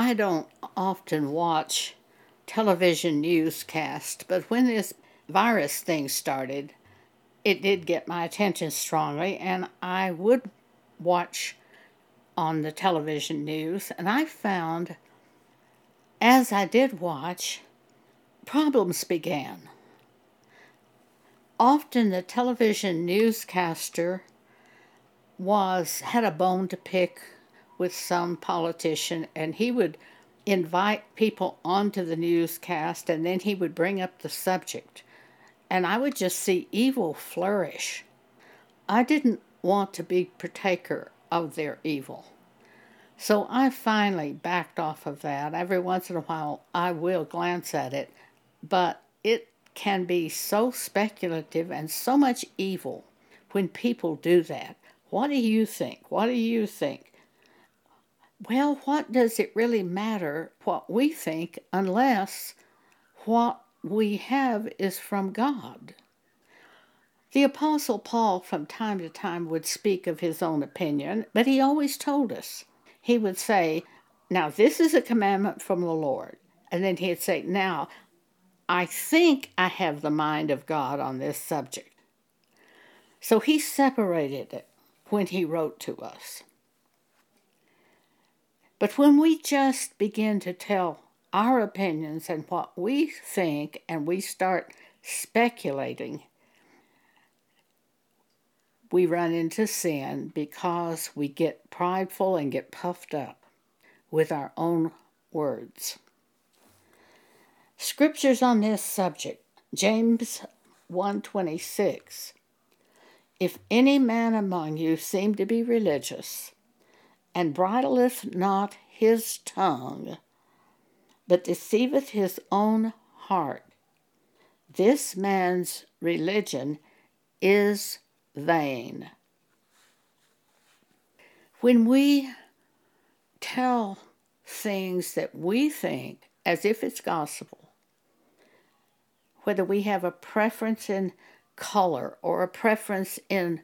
I don't often watch television newscast, but when this virus thing started, it did get my attention strongly, and I would watch on the television news, and I found as I did watch, problems began. Often the television newscaster was had a bone to pick with some politician and he would invite people onto the newscast and then he would bring up the subject and I would just see evil flourish. I didn't want to be partaker of their evil. So I finally backed off of that. Every once in a while I will glance at it, but it can be so speculative and so much evil when people do that. What do you think? What do you think? Well, what does it really matter what we think unless what we have is from God? The Apostle Paul, from time to time, would speak of his own opinion, but he always told us. He would say, Now, this is a commandment from the Lord. And then he'd say, Now, I think I have the mind of God on this subject. So he separated it when he wrote to us. But when we just begin to tell our opinions and what we think and we start speculating, we run into sin because we get prideful and get puffed up with our own words. Scriptures on this subject, James 126. If any man among you seem to be religious, and bridleth not his tongue, but deceiveth his own heart. This man's religion is vain. When we tell things that we think as if it's gospel, whether we have a preference in color or a preference in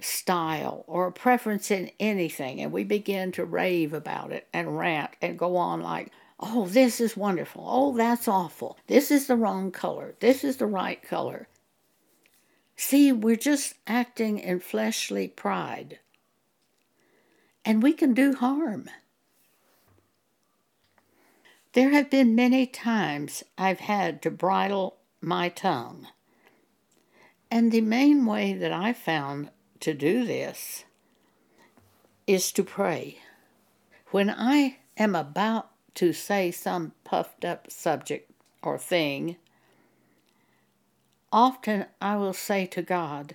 style or a preference in anything, and we begin to rave about it and rant and go on like, oh, this is wonderful. Oh, that's awful. This is the wrong color. This is the right color. See, we're just acting in fleshly pride. And we can do harm. There have been many times I've had to bridle my tongue. And the main way that I found to do this is to pray. When I am about to say some puffed up subject or thing, often I will say to God,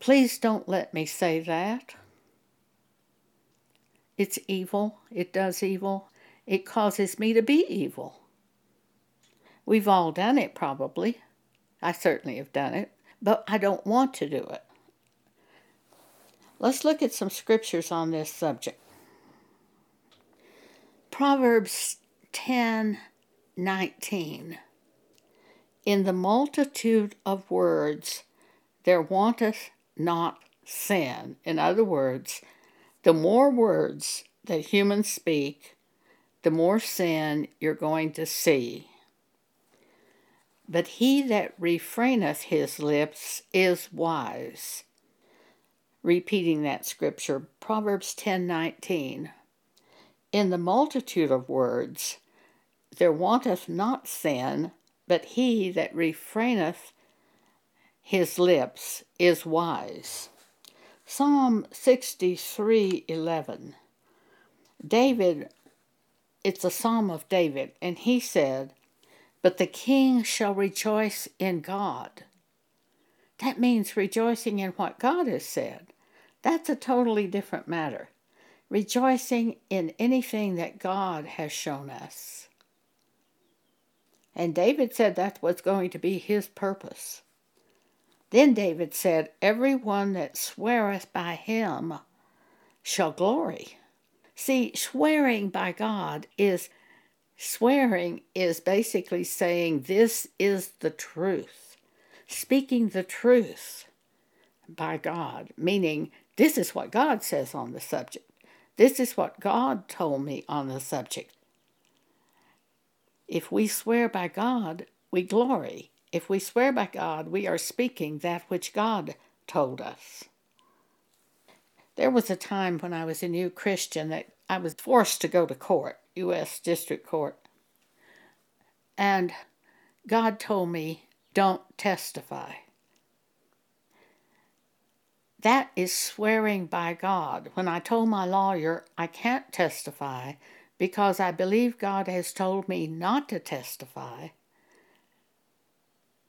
Please don't let me say that. It's evil. It does evil. It causes me to be evil. We've all done it, probably. I certainly have done it, but I don't want to do it. Let's look at some scriptures on this subject. Proverbs 10 19. In the multitude of words there wanteth not sin. In other words, the more words that humans speak, the more sin you're going to see. But he that refraineth his lips is wise repeating that scripture, Proverbs 10:19. In the multitude of words there wanteth not sin, but he that refraineth his lips is wise. Psalm 63:11. David it's a psalm of David and he said, "But the king shall rejoice in God." That means rejoicing in what God has said. That's a totally different matter. Rejoicing in anything that God has shown us. And David said that was going to be his purpose. Then David said, Every one that sweareth by him shall glory. See, swearing by God is swearing is basically saying this is the truth, speaking the truth by God, meaning this is what God says on the subject. This is what God told me on the subject. If we swear by God, we glory. If we swear by God, we are speaking that which God told us. There was a time when I was a new Christian that I was forced to go to court, U.S. District Court. And God told me, don't testify. That is swearing by God. When I told my lawyer I can't testify because I believe God has told me not to testify,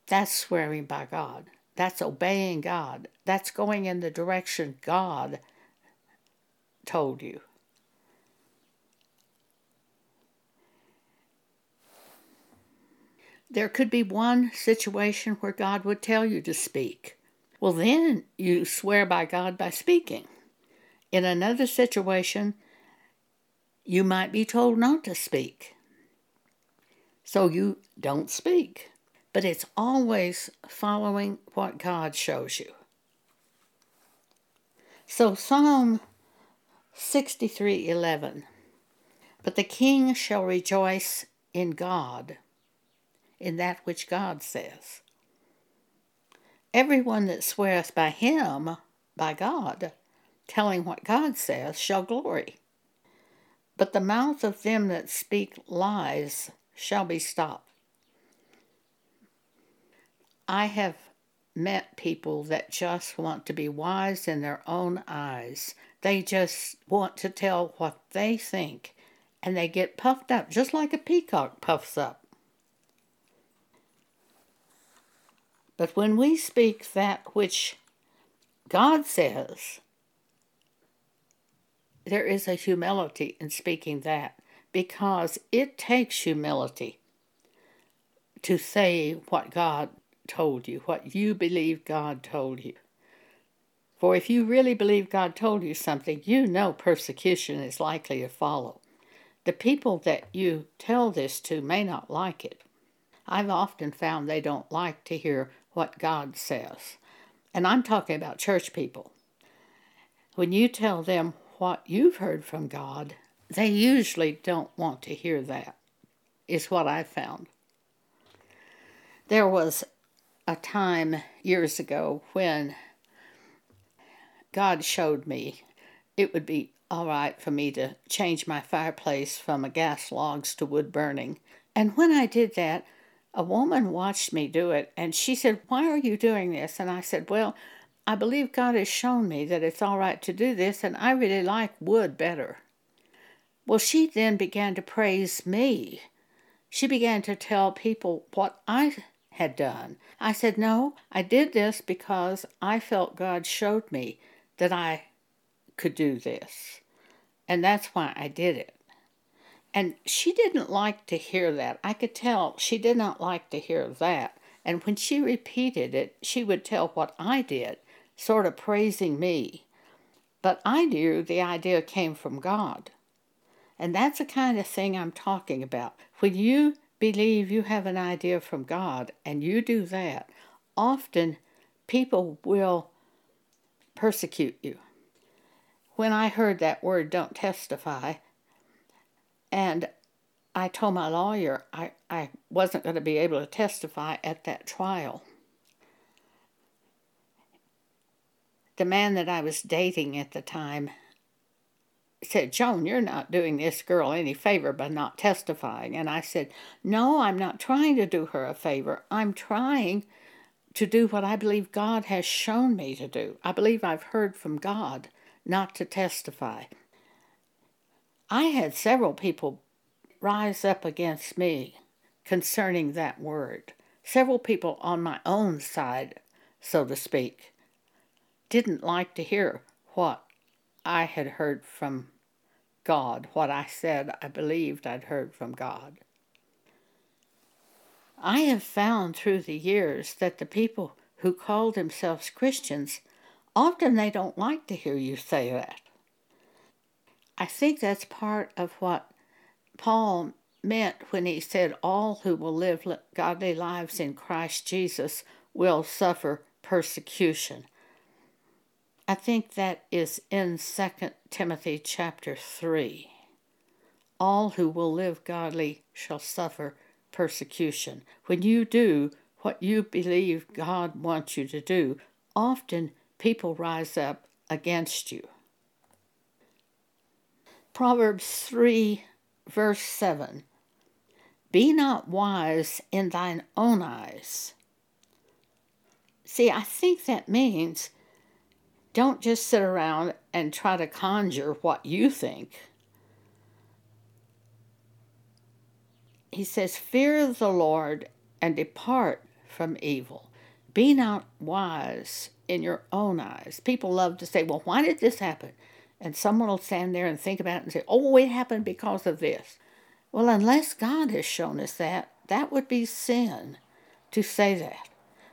that's swearing by God. That's obeying God. That's going in the direction God told you. There could be one situation where God would tell you to speak. Well, then you swear by God by speaking. In another situation, you might be told not to speak. So you don't speak. But it's always following what God shows you. So Psalm 63:11 But the king shall rejoice in God in that which God says. Everyone that sweareth by him, by God, telling what God says, shall glory. But the mouth of them that speak lies shall be stopped. I have met people that just want to be wise in their own eyes. They just want to tell what they think, and they get puffed up, just like a peacock puffs up. But when we speak that which God says, there is a humility in speaking that because it takes humility to say what God told you, what you believe God told you. For if you really believe God told you something, you know persecution is likely to follow. The people that you tell this to may not like it. I've often found they don't like to hear what God says. And I'm talking about church people. When you tell them what you've heard from God, they usually don't want to hear that, is what I found. There was a time years ago when God showed me it would be all right for me to change my fireplace from a gas logs to wood burning. And when I did that, a woman watched me do it and she said, Why are you doing this? And I said, Well, I believe God has shown me that it's all right to do this, and I really like wood better. Well, she then began to praise me. She began to tell people what I had done. I said, No, I did this because I felt God showed me that I could do this. And that's why I did it. And she didn't like to hear that. I could tell she did not like to hear that. And when she repeated it, she would tell what I did, sort of praising me. But I knew the idea came from God. And that's the kind of thing I'm talking about. When you believe you have an idea from God and you do that, often people will persecute you. When I heard that word, don't testify, and I told my lawyer I, I wasn't going to be able to testify at that trial. The man that I was dating at the time said, Joan, you're not doing this girl any favor by not testifying. And I said, No, I'm not trying to do her a favor. I'm trying to do what I believe God has shown me to do. I believe I've heard from God not to testify. I had several people rise up against me concerning that word. Several people on my own side, so to speak, didn't like to hear what I had heard from God, what I said I believed I'd heard from God. I have found through the years that the people who call themselves Christians often they don't like to hear you say that. I think that's part of what Paul meant when he said, All who will live godly lives in Christ Jesus will suffer persecution. I think that is in 2 Timothy chapter 3. All who will live godly shall suffer persecution. When you do what you believe God wants you to do, often people rise up against you. Proverbs 3, verse 7 Be not wise in thine own eyes. See, I think that means don't just sit around and try to conjure what you think. He says, Fear the Lord and depart from evil. Be not wise in your own eyes. People love to say, Well, why did this happen? And someone will stand there and think about it and say, Oh, it happened because of this. Well, unless God has shown us that, that would be sin to say that.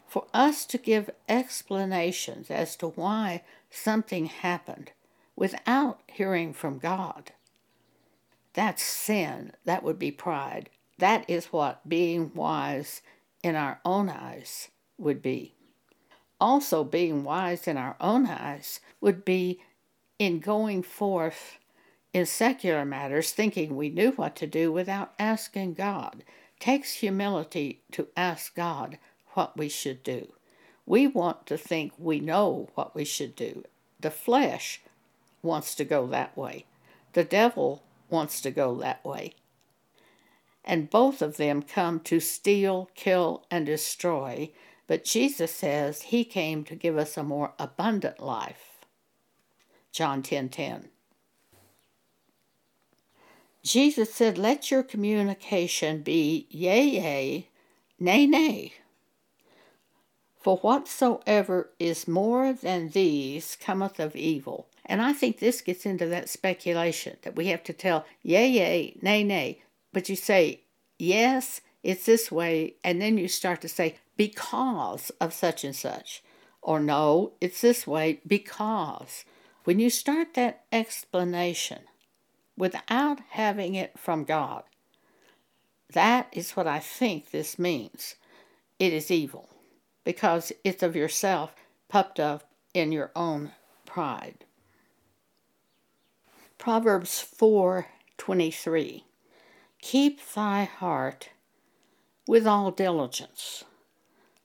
For us to give explanations as to why something happened without hearing from God, that's sin. That would be pride. That is what being wise in our own eyes would be. Also, being wise in our own eyes would be in going forth in secular matters thinking we knew what to do without asking God. Takes humility to ask God what we should do. We want to think we know what we should do. The flesh wants to go that way. The devil wants to go that way and both of them come to steal, kill, and destroy. But Jesus says he came to give us a more abundant life. John 10 10. Jesus said, Let your communication be yea, yea, nay, nay. For whatsoever is more than these cometh of evil. And I think this gets into that speculation that we have to tell yea, yea, nay, nay but you say, yes, it's this way, and then you start to say, because of such and such. Or no, it's this way because. When you start that explanation without having it from God, that is what I think this means. It is evil because it's of yourself puffed up in your own pride. Proverbs 4:23 Keep thy heart with all diligence,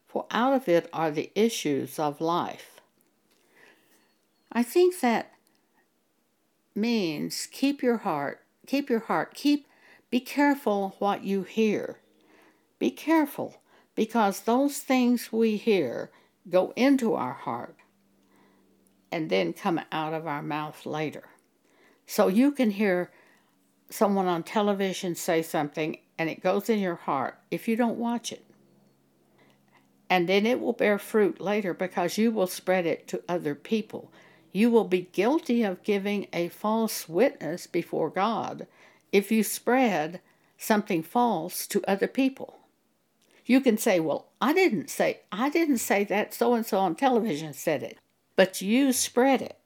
for out of it are the issues of life. I think that means keep your heart, keep your heart, keep, be careful what you hear. Be careful because those things we hear go into our heart and then come out of our mouth later. So you can hear someone on television say something and it goes in your heart if you don't watch it. And then it will bear fruit later because you will spread it to other people. You will be guilty of giving a false witness before God if you spread something false to other people. You can say, "Well, I didn't say I didn't say that so and so on television said it." But you spread it.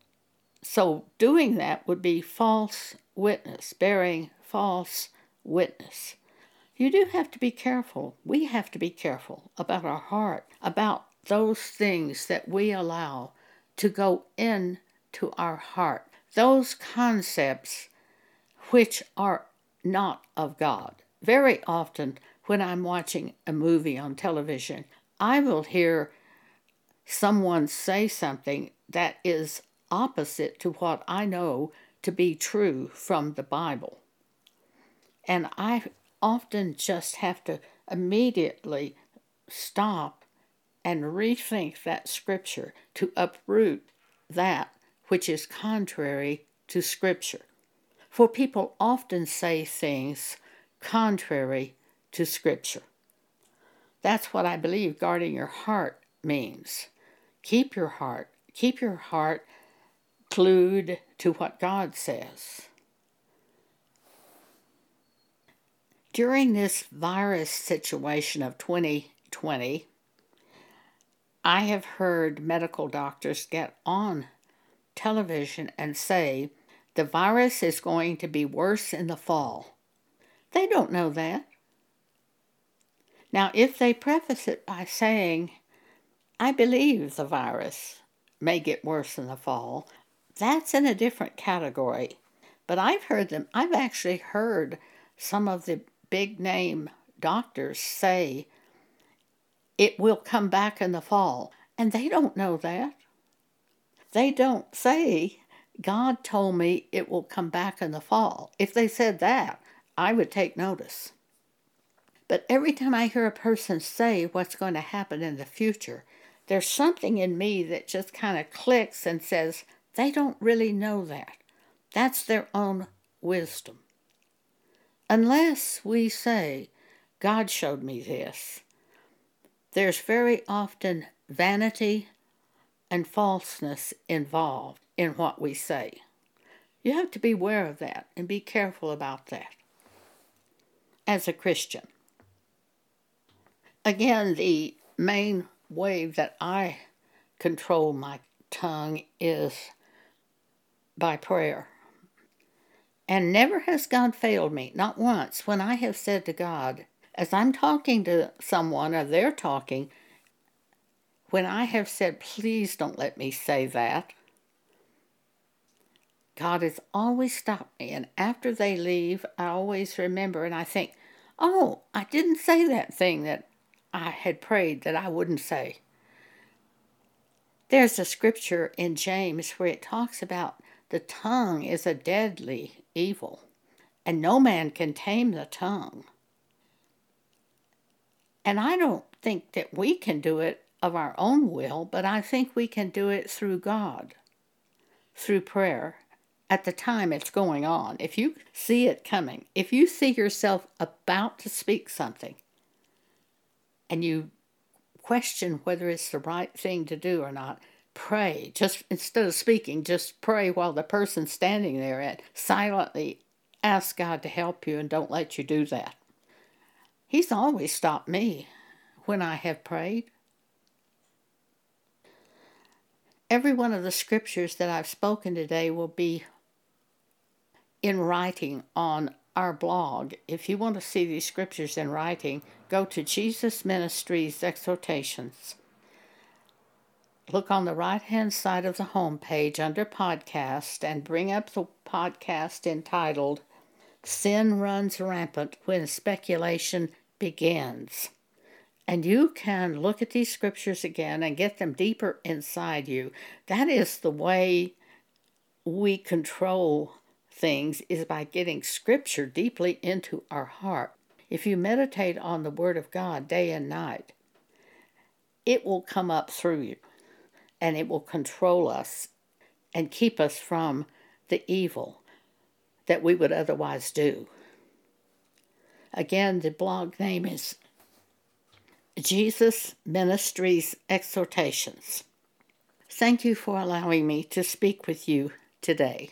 So doing that would be false witness, bearing false witness. You do have to be careful. We have to be careful about our heart, about those things that we allow to go in to our heart, those concepts which are not of God. Very often, when I'm watching a movie on television, I will hear someone say something that is opposite to what I know to be true from the Bible. And I often just have to immediately stop and rethink that scripture to uproot that which is contrary to scripture. For people often say things contrary to scripture. That's what I believe guarding your heart means. Keep your heart, keep your heart glued to what God says. During this virus situation of 2020, I have heard medical doctors get on television and say the virus is going to be worse in the fall. They don't know that. Now, if they preface it by saying, I believe the virus may get worse in the fall, that's in a different category. But I've heard them, I've actually heard some of the big name doctors say it will come back in the fall, and they don't know that. They don't say, God told me it will come back in the fall. If they said that, I would take notice. But every time I hear a person say what's going to happen in the future, there's something in me that just kind of clicks and says, they don't really know that. That's their own wisdom. Unless we say, God showed me this, there's very often vanity and falseness involved in what we say. You have to be aware of that and be careful about that as a Christian. Again, the main way that I control my tongue is by prayer. And never has God failed me, not once, when I have said to God, as I'm talking to someone or they're talking, when I have said, please don't let me say that, God has always stopped me. And after they leave, I always remember and I think, oh, I didn't say that thing that I had prayed that I wouldn't say. There's a scripture in James where it talks about the tongue is a deadly evil, and no man can tame the tongue. And I don't think that we can do it of our own will, but I think we can do it through God, through prayer, at the time it's going on. If you see it coming, if you see yourself about to speak something, and you question whether it's the right thing to do or not, pray. Just instead of speaking, just pray while the person's standing there and silently ask God to help you and don't let you do that. He's always stopped me when I have prayed. Every one of the scriptures that I've spoken today will be in writing on our blog. If you want to see these scriptures in writing, go to Jesus Ministries Exhortations. Look on the right hand side of the home page under podcast and bring up the podcast entitled Sin Runs Rampant When Speculation begins. And you can look at these scriptures again and get them deeper inside you. That is the way we control things is by getting scripture deeply into our heart. If you meditate on the word of God day and night, it will come up through you and it will control us and keep us from the evil that we would otherwise do. Again, the blog name is Jesus Ministries Exhortations. Thank you for allowing me to speak with you today.